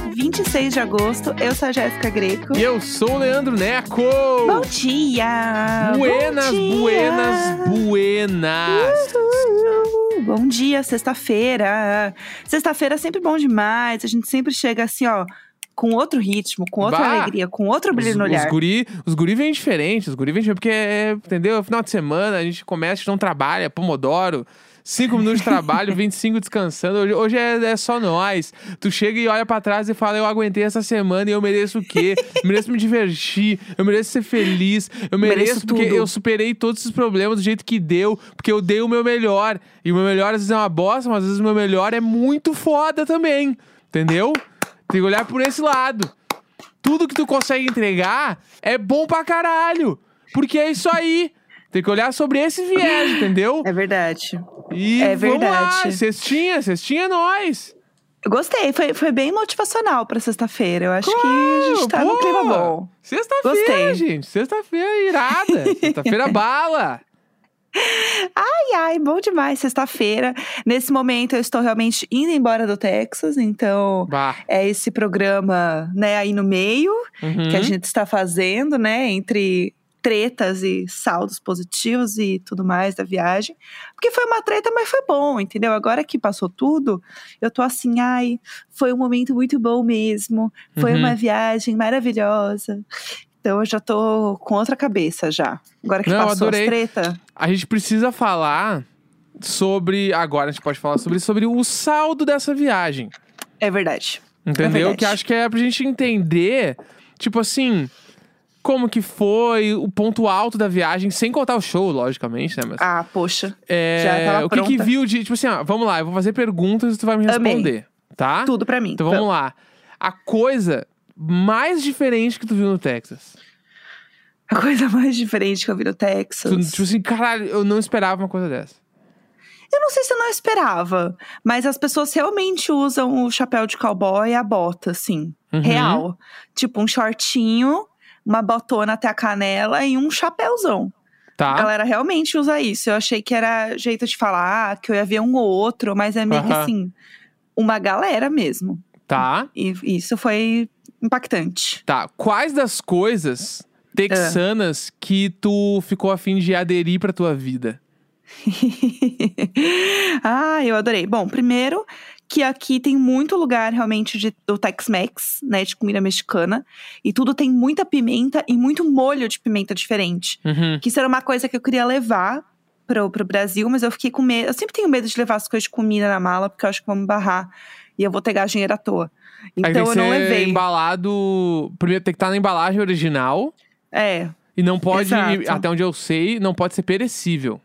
26 de agosto. Eu sou a Jéssica Greco. E eu sou o Leandro Neco. Bom dia! Buenas, Bom dia. buenas, buenas. Uhul. Bom dia, sexta-feira. Sexta-feira é sempre bom demais. A gente sempre chega assim, ó, com outro ritmo, com outra Bah. alegria, com outro brilho Os, no os olhar. guri, os guri vêm diferentes, os guri vêm diferente, porque, é, entendeu? Final de semana, a gente começa, a gente não trabalha, pomodoro, cinco minutos de trabalho, 25 descansando. Hoje, hoje é, é só nós. Tu chega e olha pra trás e fala, eu aguentei essa semana e eu mereço o quê? Eu mereço me divertir, eu mereço ser feliz, eu mereço, Mereço porque tudo. eu superei todos esses problemas do jeito que deu, porque eu dei o meu melhor. E o meu melhor às vezes é uma bosta, mas às vezes o meu melhor é muito foda também. Entendeu? Tem que olhar por esse lado. Tudo que tu consegue entregar é bom pra caralho. Porque é isso aí. Tem que olhar sobre esse viés, entendeu? É verdade. E é vamos lá. verdade. Cestinha, cestinha é nós. Eu gostei, foi, foi bem motivacional pra sexta-feira. Eu acho que a gente tá Pô, num clima bom. Sexta-feira, Gostei. gente. Sexta-feira irada. Sexta-feira bala. Ai, ai, bom demais, sexta-feira. Nesse momento eu estou realmente indo embora do Texas, então Bah. é esse programa, né, aí no meio Uhum. que a gente está fazendo, né, entre tretas e saldos positivos e tudo mais da viagem. Porque foi uma treta, mas foi bom, entendeu? Agora que passou tudo, eu tô assim, ai, foi um momento muito bom mesmo. Foi Uhum. uma viagem maravilhosa. Então eu já tô com outra cabeça já. Agora que Não, passou as adorei. treta, A gente precisa falar sobre. Agora a gente pode falar sobre, sobre o saldo dessa viagem. é verdade. Entendeu? verdade. que acho que é pra gente entender, tipo assim, como que foi, o ponto alto da viagem, sem contar o show, logicamente, né? Mas, Ah, poxa. é, já tava o que, que viu de. Tipo assim, ó, vamos lá, eu vou fazer perguntas e tu vai me Amei. responder, tá? Tudo pra mim. Então vamos lá. A coisa mais diferente que tu viu no Texas. A coisa mais diferente que eu vi no Texas. Tu, tipo assim, caralho, eu não esperava uma coisa dessa. Eu não sei se eu não esperava, mas as pessoas realmente usam o chapéu de cowboy e a bota, assim. Uhum. Real. Tipo, um shortinho, uma botona até a canela e um chapéuzão. Tá? A galera realmente usa isso. Eu achei que era jeito de falar, que eu ia ver um ou outro, mas é meio que Aham. assim, uma galera mesmo. Tá. E isso foi impactante. Tá. Quais das coisas texanas que tu ficou afim de aderir pra tua vida? ah, eu adorei. Bom, primeiro que aqui tem muito lugar realmente de, do Tex-Mex, né, de comida mexicana. E tudo tem muita pimenta e muito molho de pimenta diferente. Uhum. Que isso era uma coisa que eu queria levar pro, pro Brasil, mas eu fiquei com medo. Eu sempre tenho medo de levar as coisas de comida na mala, porque eu acho que vão me barrar. E eu vou ter gasto dinheiro à toa. Então eu não levei. embalado. Primeiro tem que estar na embalagem original. É. E não pode, Exato. até onde eu sei, não pode ser perecível.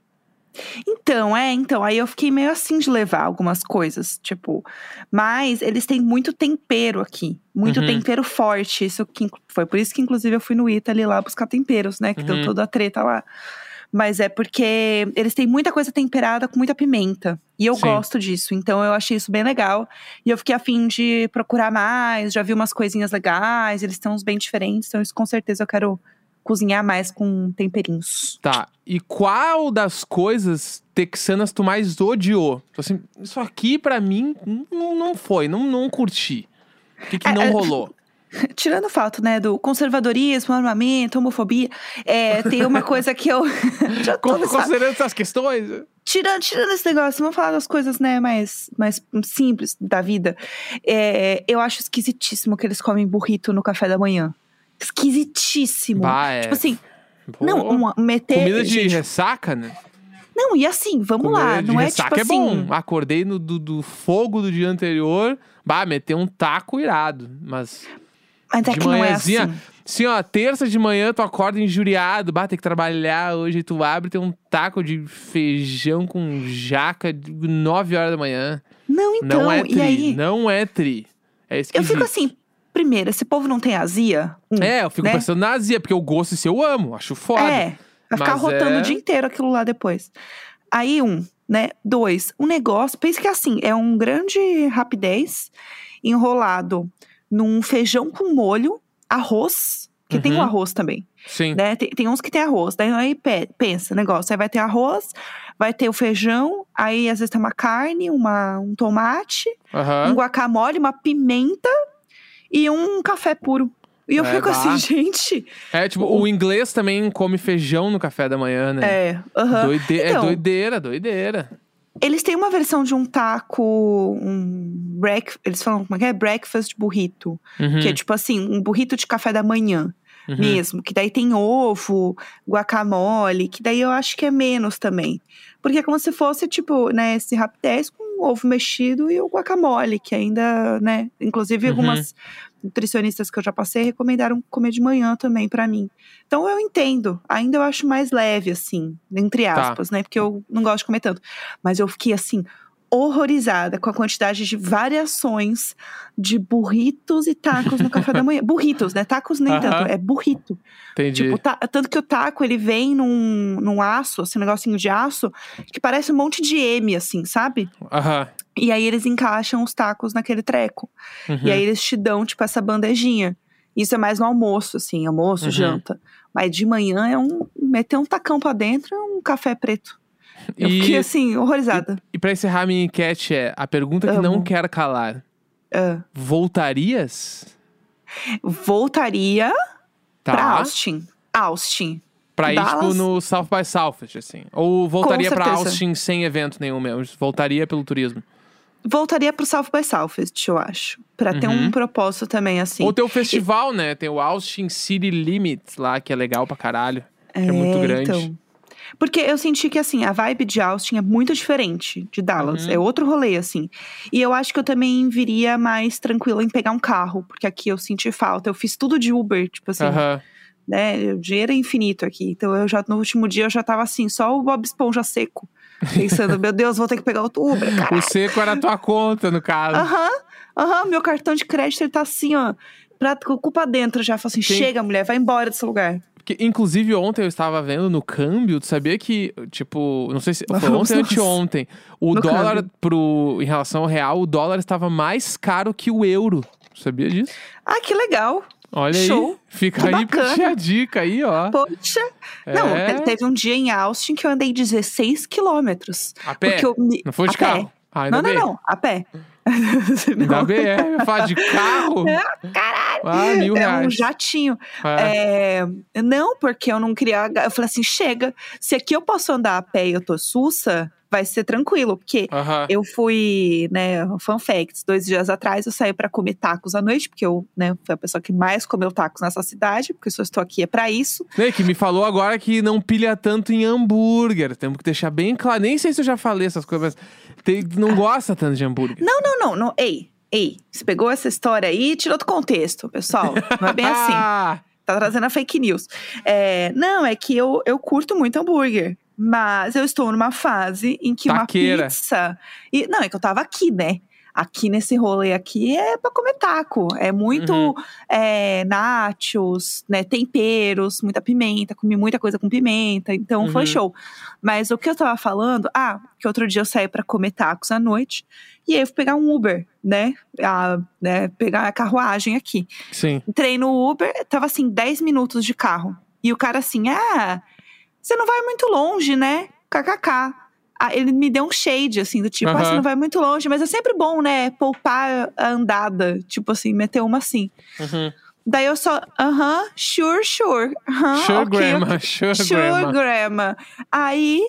Então, é, então. Aí eu fiquei meio assim de levar algumas coisas, tipo. Mas eles têm muito tempero aqui. Muito Uhum. tempero forte. Isso que, foi por isso que, inclusive, eu fui no Italy lá buscar temperos, né? Que Uhum. deu toda a treta lá. Mas é porque eles têm muita coisa temperada com muita pimenta. E eu Sim. gosto disso. Então eu achei isso bem legal. E eu fiquei afim de procurar mais. Já vi umas coisinhas legais. Eles têm uns bem diferentes. Então, isso com certeza eu quero cozinhar mais com temperinhos. Tá. E qual das coisas texanas tu mais odiou? Tipo Assim, isso aqui pra mim não, não foi, não, não curti. O que, que É, não é, rolou? Tirando o fato, né, do conservadorismo, armamento, homofobia, é, tem uma coisa que eu. já tô Considerando essas questões. tirando, tirando esse negócio, vamos falar das coisas, né, mais, mais simples da vida. É, eu acho esquisitíssimo que eles comem burrito no café da manhã. Esquisitíssimo. Bah, é. Tipo assim, Pô, não, uma, meter. Comida de gente, ressaca, né? Não, e assim, vamos Comida lá. Não é tipo é assim. bom. Acordei no, do, do fogo do dia anterior. Bah, meter um taco irado. Mas Mas é de que não é manhãzinha. assim. Assim, ó, terça de manhã tu acorda injuriado, bah, tem que trabalhar hoje, tu abre, tem um taco de feijão com jaca de 9 horas da manhã. Não, então. não é tri, e aí? não é tri. É Eu esquisito. fico assim, primeiro, esse povo não tem azia? Um, É, eu fico né? pensando na azia, porque o gosto esse eu amo, acho foda. É, vai ficar rotando é- o dia inteiro aquilo lá depois. Aí, um, né? Dois, um negócio, pensa que assim, é um grande rapidez enrolado num feijão com molho, arroz, que tem o Uhum. arroz também, Sim. né? Tem, tem uns que tem arroz, daí aí pe- pensa, negócio, aí vai ter arroz, vai ter o feijão, aí às vezes tem uma carne, uma, um tomate, um Aham. guacamole, uma pimenta e um café puro. E eu É, fico assim, bah. gente. É, tipo, o inglês também come feijão no café da manhã, né? É. Doide- é Então, doideira, doideira. Eles têm uma versão de um taco, um break, eles falam como é que é? Breakfast burrito. Uhum, Que é tipo assim, um burrito de café da manhã uhum. mesmo. Que daí tem ovo, guacamole, que daí eu acho que é menos também. Porque é como se fosse, tipo, né, esse rapidez com ovo mexido e o guacamole, que ainda, né, inclusive Uhum. algumas nutricionistas que eu já passei recomendaram comer de manhã também pra mim. Então eu entendo, ainda eu acho mais leve, assim, entre Tá. aspas, né, porque eu não gosto de comer tanto. Mas eu fiquei assim, horrorizada com a quantidade de variações de burritos e tacos no café da manhã. Burritos, né? Tacos nem Aham. tanto, é burrito. Entendi. Tipo, ta- tanto que o taco, ele vem num, num aço, assim, um negocinho de aço, que parece um monte de M, assim, sabe? Aham. E aí eles encaixam os tacos naquele treco. Uhum. E aí eles te dão, tipo, essa bandejinha. Isso é mais no almoço, assim, almoço, Uhum. janta. Mas de manhã é um. Meter um tacão pra dentro é um café preto. Eu E- fiquei assim, horrorizada. E pra encerrar minha enquete é a pergunta que não Amo. quer calar. Ah. Voltarias? voltaria Tá. pra Austin. Austin. Pra ir, tipo, no South by Southwest, assim. Ou voltaria pra. Austin sem evento nenhum mesmo. Voltaria pelo turismo. Voltaria pro South by Southwest, eu acho. Pra ter Uhum. um propósito também, assim. Ou tem o festival, né? Tem o Austin City Limits lá, que é legal pra caralho. Que é, muito grande. Então. Porque eu senti que, assim, a vibe de Austin é muito diferente de Dallas. Uhum. É outro rolê, assim. E eu acho que eu também viria mais tranquila em pegar um carro. Porque aqui eu senti falta. Eu fiz tudo de Uber, tipo assim. Aham. né? O dinheiro é infinito aqui. Então eu já, no último dia, eu já tava assim, só o Bob Esponja seco. Pensando, meu Deus, vou ter que pegar outro Uber, cara. O seco era a tua conta, no caso. Aham, aham, meu cartão de crédito ele tá assim, ó. Pra, culpa dentro já. Fala assim, Sim. chega, mulher, vai embora desse lugar. Porque, inclusive, ontem eu estava vendo no câmbio, tu sabia que, tipo, não sei se foi ontem ou anteontem, o No dólar câmbio. pro, em relação ao real, o dólar estava mais caro que o euro. Sabia disso? Ah, que legal. Olha Show. aí. Fica Que aí pra ti a dica aí, ó. Poxa. Não, É. te- teve um dia em Austin que eu andei 16 quilômetros. A pé? Eu. Não foi de a carro? Ah, Não, não, bem. não, a pé. Ainda Não. bem, é. Falar de carro. Caralho. Ah, mil É reais. um jatinho. É. É, não, porque eu não queria. Eu falei assim: chega. Se aqui eu posso andar a pé e eu tô sussa, vai ser tranquilo. Porque Aham. eu fui, né, fun facts, dois dias atrás eu saí pra comer tacos à noite, porque eu, né, fui a pessoa que mais comeu tacos nessa cidade, porque se eu estou aqui é pra isso. Né, que me falou agora que não pilha tanto em hambúrguer. Temos que deixar bem claro. Nem sei se eu já falei essas coisas, mas tem- não gosta tanto de hambúrguer. Não, não, não, não. Ei, ei, você pegou essa história aí e tirou do contexto, pessoal. Não é bem assim. Tá trazendo a fake news. É, não, é que eu, eu curto muito hambúrguer. Mas eu estou numa fase em que Taqueira. uma pizza. E, não, é que eu tava aqui, né? Aqui nesse rolê aqui é pra comer taco. É muito Uhum. é, nachos, né? Temperos, muita pimenta. Comi muita coisa com pimenta. Então foi Uhum. show. Mas o que eu tava falando, ah, que outro dia eu saí pra comer tacos à noite. E aí eu fui pegar um Uber, né? A, né pegar a carruagem aqui. sim. Entrei no Uber, tava assim, 10 minutos de carro. E o cara assim, ah, você não vai muito longe, né? KKK. Ele me deu um shade, assim, do tipo, ah, você não vai muito longe, mas é sempre bom, né? Poupar a andada. Tipo assim, meter uma assim. Uhum. Daí eu só, aham, sure, sure. aham, Sure, ok, grandma. Sure, Sure, grandma. grandma. Aí,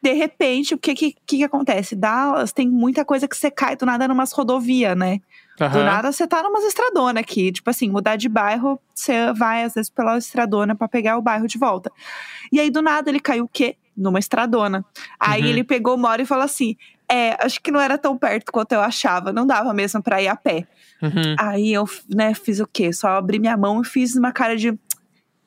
de repente, o que, que que acontece? Dallas tem muita coisa que você cai do nada numas rodovias, né? Do Aham. nada você tá numas estradona aqui. Tipo assim, mudar de bairro, você vai às vezes pela estradona pra pegar o bairro de volta. E aí do nada ele caiu o quê? Numa estradona. Aí Uhum. ele pegou uma hora e falou assim: É, acho que não era tão perto quanto eu achava, não dava mesmo pra ir a pé. Uhum. Aí eu, né, fiz o quê? Só abri minha mão e fiz uma cara de.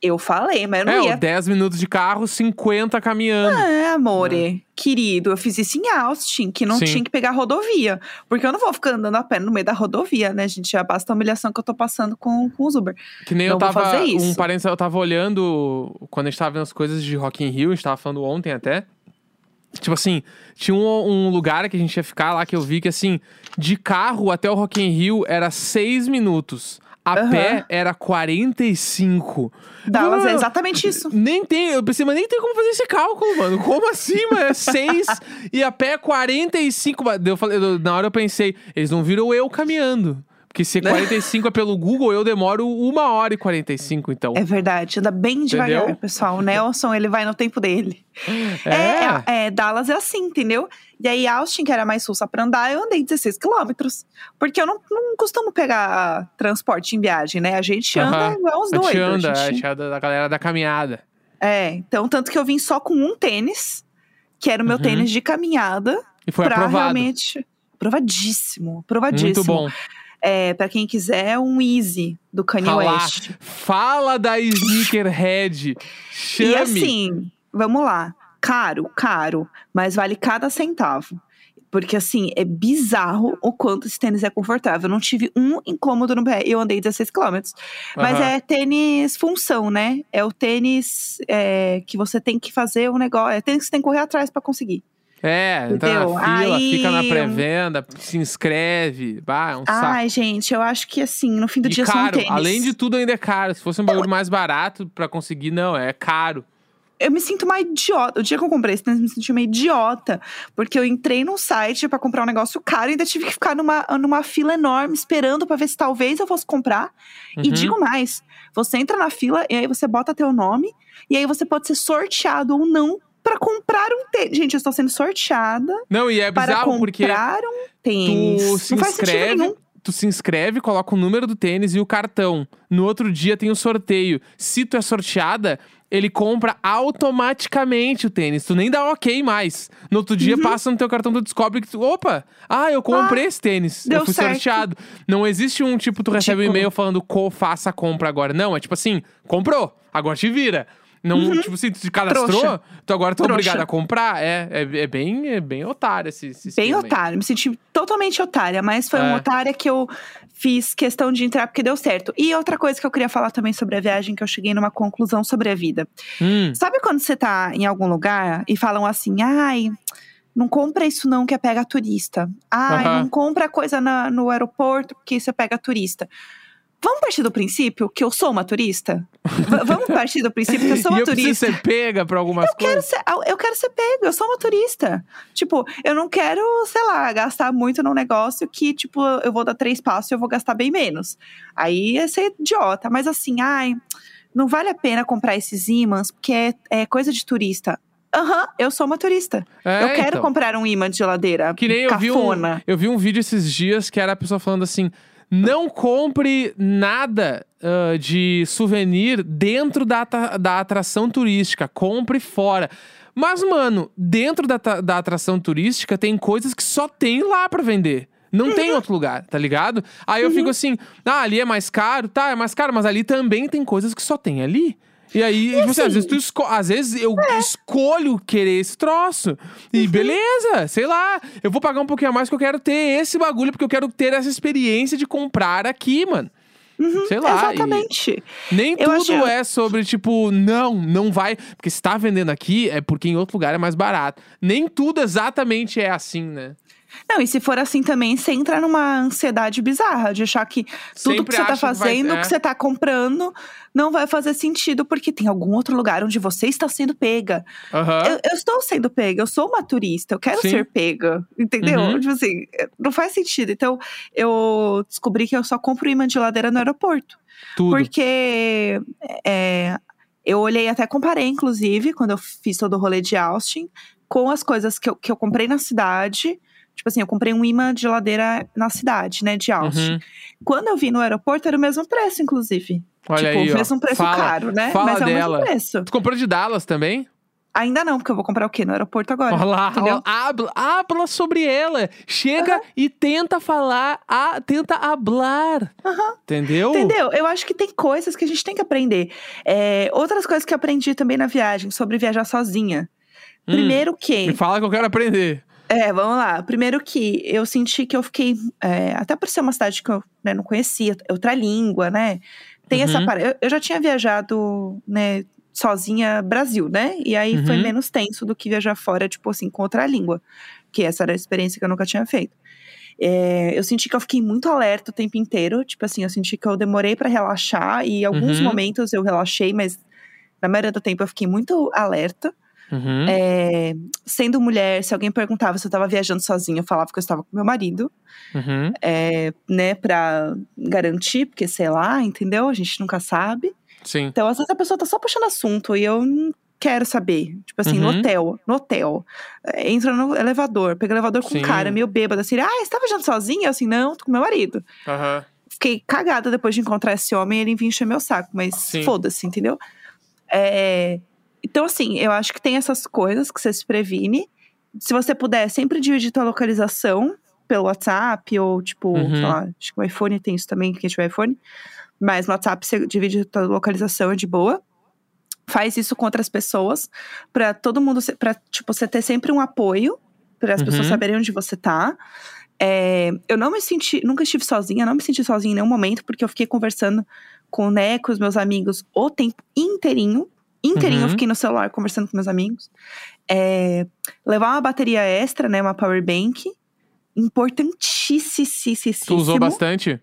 Eu falei, mas eu não É, ia o 10 minutos de carro, 50 caminhando. É, amore, querido, eu fiz isso em Austin, que não Sim. tinha que pegar rodovia. Porque eu não vou ficar andando a pé no meio da rodovia, né, gente? Já basta a humilhação que eu tô passando com, com os Uber. Que nem eu Não vou tava. fazer isso. Um parênteses, eu tava olhando. Quando a gente tava vendo as coisas de Rock in Rio, a gente tava falando ontem até. Tipo assim, tinha um, um lugar que a gente ia ficar lá que eu vi que assim, de carro até o Rock in Rio era seis minutos. A Aham. pé era 45. Dallas é Não, exatamente isso. Nem tem, eu pensei, mas nem tem como fazer esse cálculo, mano. Como assim, mano? É 6 e a pé é 45. Mas Eu falei, na hora eu pensei, eles não viram eu caminhando. Porque se 45 é pelo Google, eu demoro uma hora e 45, então. É verdade, anda bem devagar, Entendeu? pessoal. O Nelson, ele vai no tempo dele. É, é, é, Dallas é assim, entendeu? E aí, Austin, que era mais sul só pra andar, eu andei 16 quilômetros. Porque eu não, não costumo pegar transporte em viagem, né? A gente anda Aham. igual os A doidos. gente anda, a a gente- gente anda da galera da caminhada. É, então, tanto que eu vim só com um tênis, que era o meu Uhum. tênis de caminhada. E foi pra aprovado. realmente. Aprovadíssimo, aprovadíssimo. Muito bom. É, pra quem quiser, um Easy do Kanye Falar. West. Fala da Sneakerhead. Chame. E assim, vamos lá. Caro, caro, mas vale cada centavo. Porque assim, é bizarro o quanto esse tênis é confortável. Eu não tive um incômodo no pé. Eu andei 16 quilômetros. Mas Aham. é tênis função, né? É o tênis é, que você tem que fazer um negócio. É tênis que você tem que correr atrás pra conseguir. É, entra Entendeu? na fila, Aí- fica na pré-venda, se inscreve. Bah, é um saco. Ai, gente, eu acho que assim, no fim do E dia são caro, tênis. além de tudo ainda é caro. Se fosse um bagulho mais barato pra conseguir, não, é caro. eu me sinto uma idiota. O dia que eu comprei esse tênis, eu me senti uma idiota. Porque eu entrei num site pra comprar um negócio caro e ainda tive que ficar numa, numa fila enorme esperando pra ver se talvez eu fosse comprar. E Uhum. digo mais: você entra na fila e aí você bota teu nome, e aí você pode ser sorteado ou não pra comprar um tênis. Gente, eu estou sendo sorteada Não, e é para bizarro porque comprar um tênis. tu se não inscreve, tu se inscreve, coloca o número do tênis e o cartão. No outro dia tem o sorteio. Se tu é sorteada, ele compra automaticamente o tênis. Tu nem dá ok mais. No outro Uhum. dia passa no teu cartão, tu descobre que tu, opa, ah, eu comprei esse tênis. eu fui certo. sorteado. Não existe um tipo, tu recebe um Tipo- e-mail falando, co, faça a compra agora. Não, é tipo assim, comprou, agora te vira. Não, tipo assim, tu te cadastrou, Uhum. Trouxa. tu agora tá obrigado a comprar. É, é, é bem, é bem otário esse, esse Bem aí. otário, me senti totalmente otária, mas foi É. uma otária que eu fiz questão de entrar porque deu certo. E outra coisa que eu queria falar também sobre a viagem, que eu cheguei numa conclusão sobre a vida. Hum. Sabe quando você tá em algum lugar e falam assim, ai. Não compra isso não, que é pega turista. Ai, Aham. não compra coisa na- no aeroporto, porque isso é pega turista. Vamos partir do princípio que eu sou uma turista? V- vamos partir do princípio que eu sou uma eu turista? ser pega pra algumas Eu quero, coisas. ser, eu quero ser pego, eu sou uma turista. Tipo, eu não quero, sei lá, gastar muito num negócio que, tipo, eu vou dar três passos e eu vou gastar bem menos. Aí ia ser idiota. Mas assim, ai, não vale a pena comprar esses ímãs, porque é, é coisa de turista. Aham, eu sou uma turista. É, eu quero então. comprar um imã de geladeira. Que nem eu vi, um, cafona. eu vi um vídeo esses dias que era a pessoa falando assim: não compre nada ah, de souvenir dentro da, da atração turística, compre fora. Mas, mano, dentro da, da atração turística tem coisas que só tem lá pra vender. Não Uhum. tem outro lugar, tá ligado? Aí eu fico assim, ah, ali é mais caro, tá, é mais caro, mas ali também tem coisas que só tem ali. E aí, tipo assim, às assim- vezes tu esco às vezes eu É. escolho querer esse troço. E Uhum. beleza, sei lá, eu vou pagar um pouquinho a mais porque eu quero ter esse bagulho, porque eu quero ter essa experiência de comprar aqui, mano. sei lá. e Uhum, Exatamente. nem Eu tudo acho- é sobre, tipo, não, não vai. Porque se tá vendendo aqui, é porque em outro lugar é mais barato. Nem tudo exatamente é assim, né? Não, e se for assim também, você entra numa ansiedade bizarra de achar que tudo Sempre que você tá acha que vai- fazendo, é. que você tá comprando, não vai fazer sentido, porque tem algum outro lugar onde você está sendo pega. Aham. Eu, eu estou sendo pega, eu sou uma turista, eu quero Sim. ser pega, entendeu? Uhum. Tipo assim, não faz sentido. Então, eu descobri que eu só compro imã de geladeira no aeroporto. Tudo. Porque é, eu olhei, até comparei, inclusive, quando eu fiz todo o rolê de Austin, com as coisas que eu, que eu comprei na cidade. Tipo assim, eu comprei um imã de geladeira na cidade, né, de Austin. Uhum. Quando eu vi no aeroporto, era o mesmo preço, inclusive. Olha tipo, aí, o ó. mesmo preço Fala- caro, né? fala Mas é o dela. mesmo preço. Tu comprou de Dallas também? Ainda não, porque eu vou comprar o quê? No aeroporto agora. Olha lá, ó, habla, habla sobre ela. Chega e tenta falar, a, tenta hablar. Entendeu? Entendeu? Eu acho que tem coisas que a gente tem que aprender. É, outras coisas que eu aprendi também na viagem, sobre viajar sozinha. Hum, Primeiro que. Me fala que eu quero aprender. É, vamos lá. Primeiro que eu senti que eu fiquei. é, até por ser uma cidade que eu né, não conhecia, outra língua, né? Tem essa Uhum. parada. Eu, eu já tinha viajado, né, sozinha Brasil, né? E aí foi Uhum. menos tenso do que viajar fora, tipo assim, com outra língua. Que essa era a experiência que eu nunca tinha feito. É, eu senti que eu fiquei muito alerta o tempo inteiro. Tipo assim, eu senti que eu demorei pra relaxar. E em alguns Uhum. momentos eu relaxei, mas na maioria do tempo eu fiquei muito alerta. Uhum. É, sendo mulher, se alguém perguntava se eu tava viajando sozinha, eu falava que eu estava com meu marido, Uhum. é, né, pra garantir, porque sei lá, entendeu? A gente nunca sabe. Sim. Então, às vezes a pessoa tá só puxando assunto e eu não quero saber. Tipo assim, no Uhum. hotel, no hotel. É, Entra no elevador, pega o elevador com Sim. um cara meio bêbado, assim, ah, você tá viajando sozinha? Eu assim, não, tô com meu marido. Aham. Fiquei cagada depois de encontrar esse homem e ele vinha encher meu saco, mas foda-se, entendeu? É, Então, assim, eu acho que tem essas coisas que você se previne. Se você puder, sempre dividir tua localização pelo WhatsApp ou, tipo, Uhum. sei lá, acho que o iPhone tem isso também, quem tiver iPhone. Mas no WhatsApp você divide tua localização, é de boa. Faz isso com outras pessoas, pra todo mundo, pra, tipo, você ter sempre um apoio, para as pessoas Uhum. saberem onde você tá. É, eu não me senti, nunca estive sozinha, não me senti sozinha em nenhum momento, porque eu fiquei conversando com, né, com os meus amigos o tempo inteirinho. Inteirinho Uhum. eu fiquei no celular conversando com meus amigos. É, levar uma bateria extra, né, uma power bank. Importantíssimo. Tu usou bastante?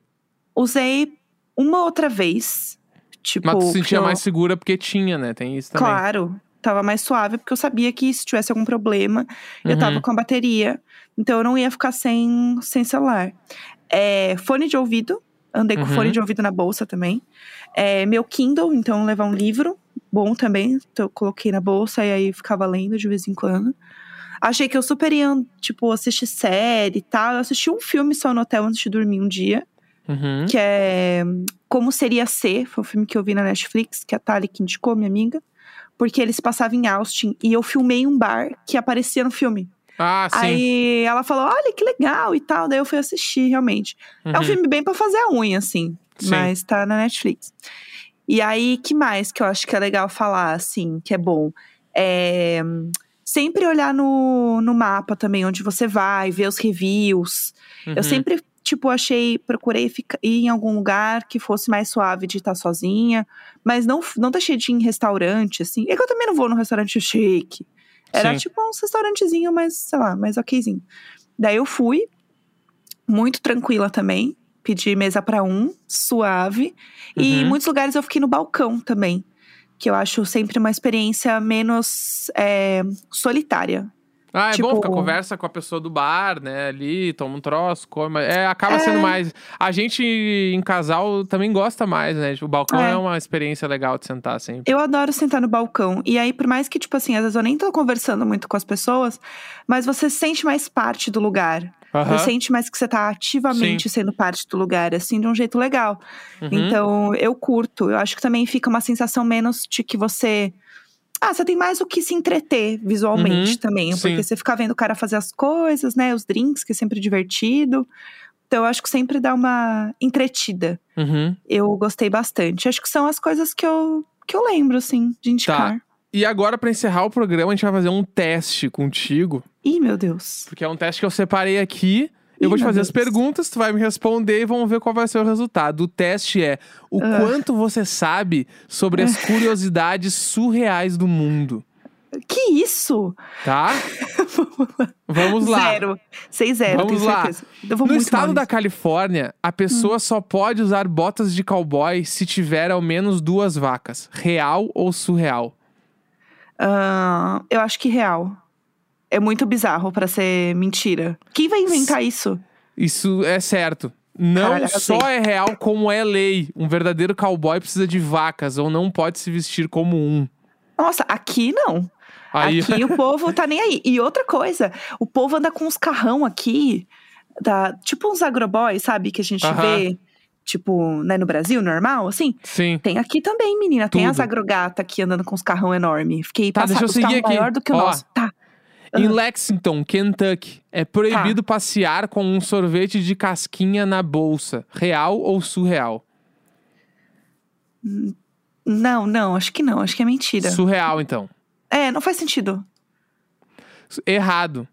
Usei uma outra vez. Tipo, Mas tu sentia eu- mais segura porque tinha, né? Tem isso também. Claro, tava mais suave, porque eu sabia que se tivesse algum problema, eu tava Uhum. com a bateria. Então eu não ia ficar sem, sem celular. É, fone de ouvido, andei com Uhum. fone de ouvido na bolsa também. É, meu Kindle, então levar um livro, bom também. Então eu coloquei na bolsa e aí ficava lendo de vez em quando. Achei que eu super ia, tipo, assistir série e tal. Eu assisti um filme só no hotel antes de dormir um dia Uhum. que é Como Seria Ser, foi um filme que eu vi na Netflix, que a Tali que indicou, minha amiga. Porque eles passavam em Austin e eu filmei um bar que aparecia no filme. Ah, sim. Aí ela falou: olha que legal e tal. Daí eu fui assistir, realmente. É um Uhum. filme bem pra fazer a unha, assim. Sim. Mas tá na Netflix. E aí, que mais que eu acho que é legal falar, assim, que é bom? É, sempre olhar no, no mapa também, onde você vai, ver os reviews. Uhum. Eu sempre, tipo, achei, procurei ficar, ir em algum lugar que fosse mais suave de estar sozinha, mas não, não deixei de ir em restaurante, assim. É que eu também não vou num restaurante chique. Era Sim. tipo uns restaurantezinho mais, sei lá, mais okzinho. Daí eu fui, muito tranquila também. Pedi mesa pra um, suave. E em Uhum. muitos lugares eu fiquei no balcão também. Que eu acho sempre uma experiência menos é, solitária. Ah, é Tipo- bom ficar conversa com a pessoa do bar, né? Ali, toma um troço, come. É, acaba sendo É. mais. A gente em casal também gosta mais, né? O balcão é. É. uma experiência legal de sentar sempre. Eu adoro sentar no balcão. E aí, por mais que, tipo assim, às vezes eu nem tô conversando muito com as pessoas, mas você sente mais parte do lugar. Aham. Você sente mais que você tá ativamente sendo parte do lugar, assim, de um jeito legal. Uhum. Então, eu curto. Eu acho que também fica uma sensação menos de que você. Ah, você tem mais o que se entreter visualmente Uhum, também. sim. Porque você fica vendo o cara fazer as coisas, né? Os drinks, que é sempre divertido. Então, eu acho que sempre dá uma entretida. Uhum. Eu gostei bastante. Acho que são as coisas que eu, que eu lembro, assim, de indicar. E agora, pra encerrar o programa, a gente vai fazer um teste contigo. Ih, meu Deus. Porque é um teste que eu separei aqui. Eu Ih, vou te fazer as Deus. perguntas, tu vai me responder e vamos ver qual vai ser o resultado. O teste é o Ah. quanto você sabe sobre as curiosidades surreais do mundo. Que isso? Tá? Vamos lá. Zero. Sei zero, Vamos lá. vou No estado da. Califórnia, a pessoa só pode usar botas de cowboy se tiver ao menos duas vacas. Real ou surreal? Eu acho que real. É muito bizarro pra ser mentira. Quem vai inventar isso? Isso é certo. Não Caralho, só arrasei. é real como é lei. Um verdadeiro cowboy precisa de vacas ou não pode se vestir como um. Nossa, aqui não. Aí, Aqui o povo tá nem aí. E outra coisa, o povo anda com uns carrão aqui, da, tipo uns agroboys, sabe? Que a gente Aham. vê, tipo, né, no Brasil, normal, assim. sim. Tem aqui também, menina. Tem Tudo. as agrogatas aqui andando com os carrão enorme. Fiquei Tá, passada, deixa eu seguir aqui. maior do que o Ó. nosso. Tá. Em. Lexington, Kentucky, é proibido Tá. passear com um sorvete de casquinha na bolsa. Real ou surreal? Não, não, acho que não. Acho que é mentira. Surreal, então. É, não faz sentido. Errado.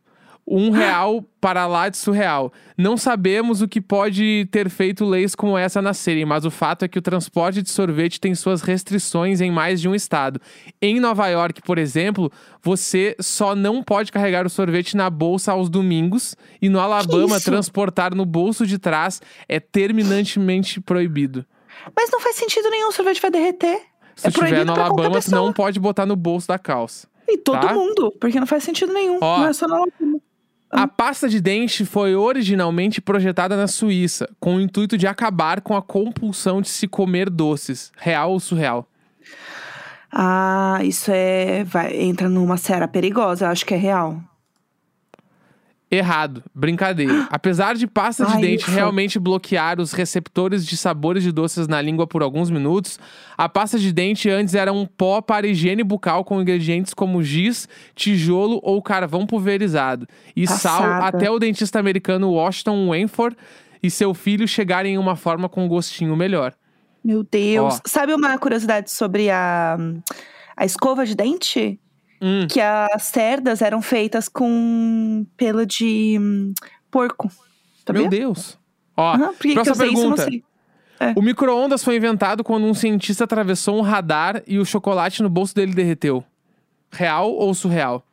Um real para lá de surreal. Não sabemos o que pode ter feito leis como essa nascerem, mas o fato é que o transporte de sorvete tem suas restrições em mais de um estado. Em Nova York, por exemplo, você só não pode carregar o sorvete na bolsa aos domingos e no Alabama transportar no bolso de trás é terminantemente proibido. Mas não faz sentido nenhum, o sorvete vai derreter. Se é proibido no Alabama, tu pessoa. não pode botar no bolso da calça. E todo tá? mundo, porque não faz sentido nenhum. Ó. não é só no Alabama. A pasta de dente foi originalmente projetada na Suíça, com o intuito de acabar com a compulsão de se comer doces. Real ou surreal? Ah, isso é. Vai, entra numa seara perigosa, eu acho que é real. Errado. Brincadeira. Apesar de pasta de Ai, dente ufa. realmente bloquear os receptores de sabores de doces na língua por alguns minutos, a pasta de dente antes era um pó para higiene bucal com ingredientes como giz, tijolo ou carvão pulverizado. E sal Passada. até o dentista americano Washington Wentworth e seu filho chegarem em uma forma com um gostinho melhor. Meu Deus. Ó. Sabe uma curiosidade sobre a, a escova de dente? Hum. Que as cerdas eram feitas com pelo de hum, porco. Sabia? Meu Deus. Ó, por que que eu próxima isso? Não pergunta. sei. O micro-ondas foi inventado quando um cientista atravessou um radar e o chocolate no bolso dele derreteu. Real ou surreal?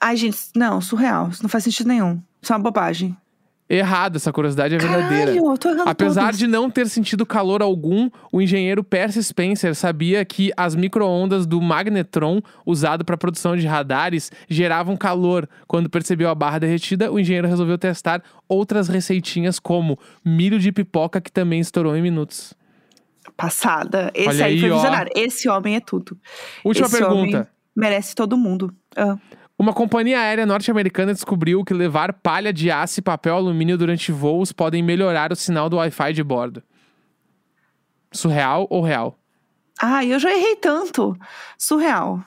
Ai, gente, não, surreal. Isso não faz sentido nenhum. Isso é uma bobagem. Errado, essa curiosidade é verdadeira. Caralho, Apesar todos. de não ter sentido calor algum, o engenheiro Percy Spencer sabia que as micro-ondas do magnetron, usado para produção de radares, geravam calor. Quando percebeu a barra derretida, o engenheiro resolveu testar outras receitinhas, como milho de pipoca, que também estourou em minutos. Passada. Esse Olha aí, aí, foi visionário. Esse homem é tudo. Última Esse pergunta. homem merece todo mundo. Ah. Uma companhia aérea norte-americana descobriu que levar palha de aço e papel alumínio durante voos podem melhorar o sinal do Wi-Fi de bordo. Surreal ou real? Ai, eu já errei tanto. Surreal.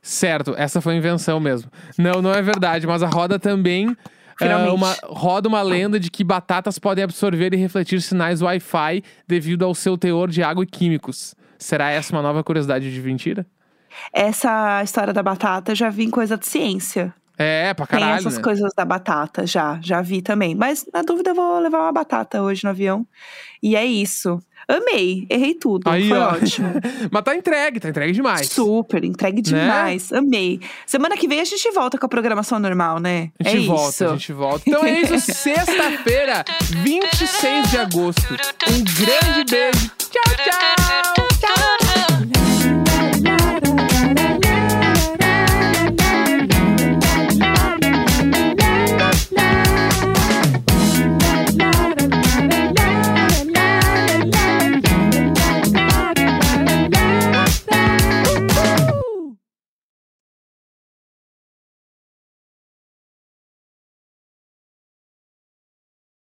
Certo, essa foi invenção mesmo. Não, não é verdade, mas a roda também. é, uma, roda uma lenda de que batatas podem absorver e refletir sinais Wi-Fi devido ao seu teor de água e químicos. Será essa uma nova curiosidade de mentira? Essa história da batata, já vi em coisa de ciência. É, pra Tem caralho. essas né? coisas da batata, já. Já vi também. Mas, na dúvida, eu vou levar uma batata hoje no avião. E é isso. Amei. Errei tudo. Aí, Foi ó. ótimo. mas tá entregue, tá entregue demais. Super, entregue Né? demais. Amei. Semana que vem a gente volta com a programação normal, né? A gente é volta, isso. a gente volta. Então é isso, sexta-feira, 26 de agosto. Um grande beijo. Tchau, tchau!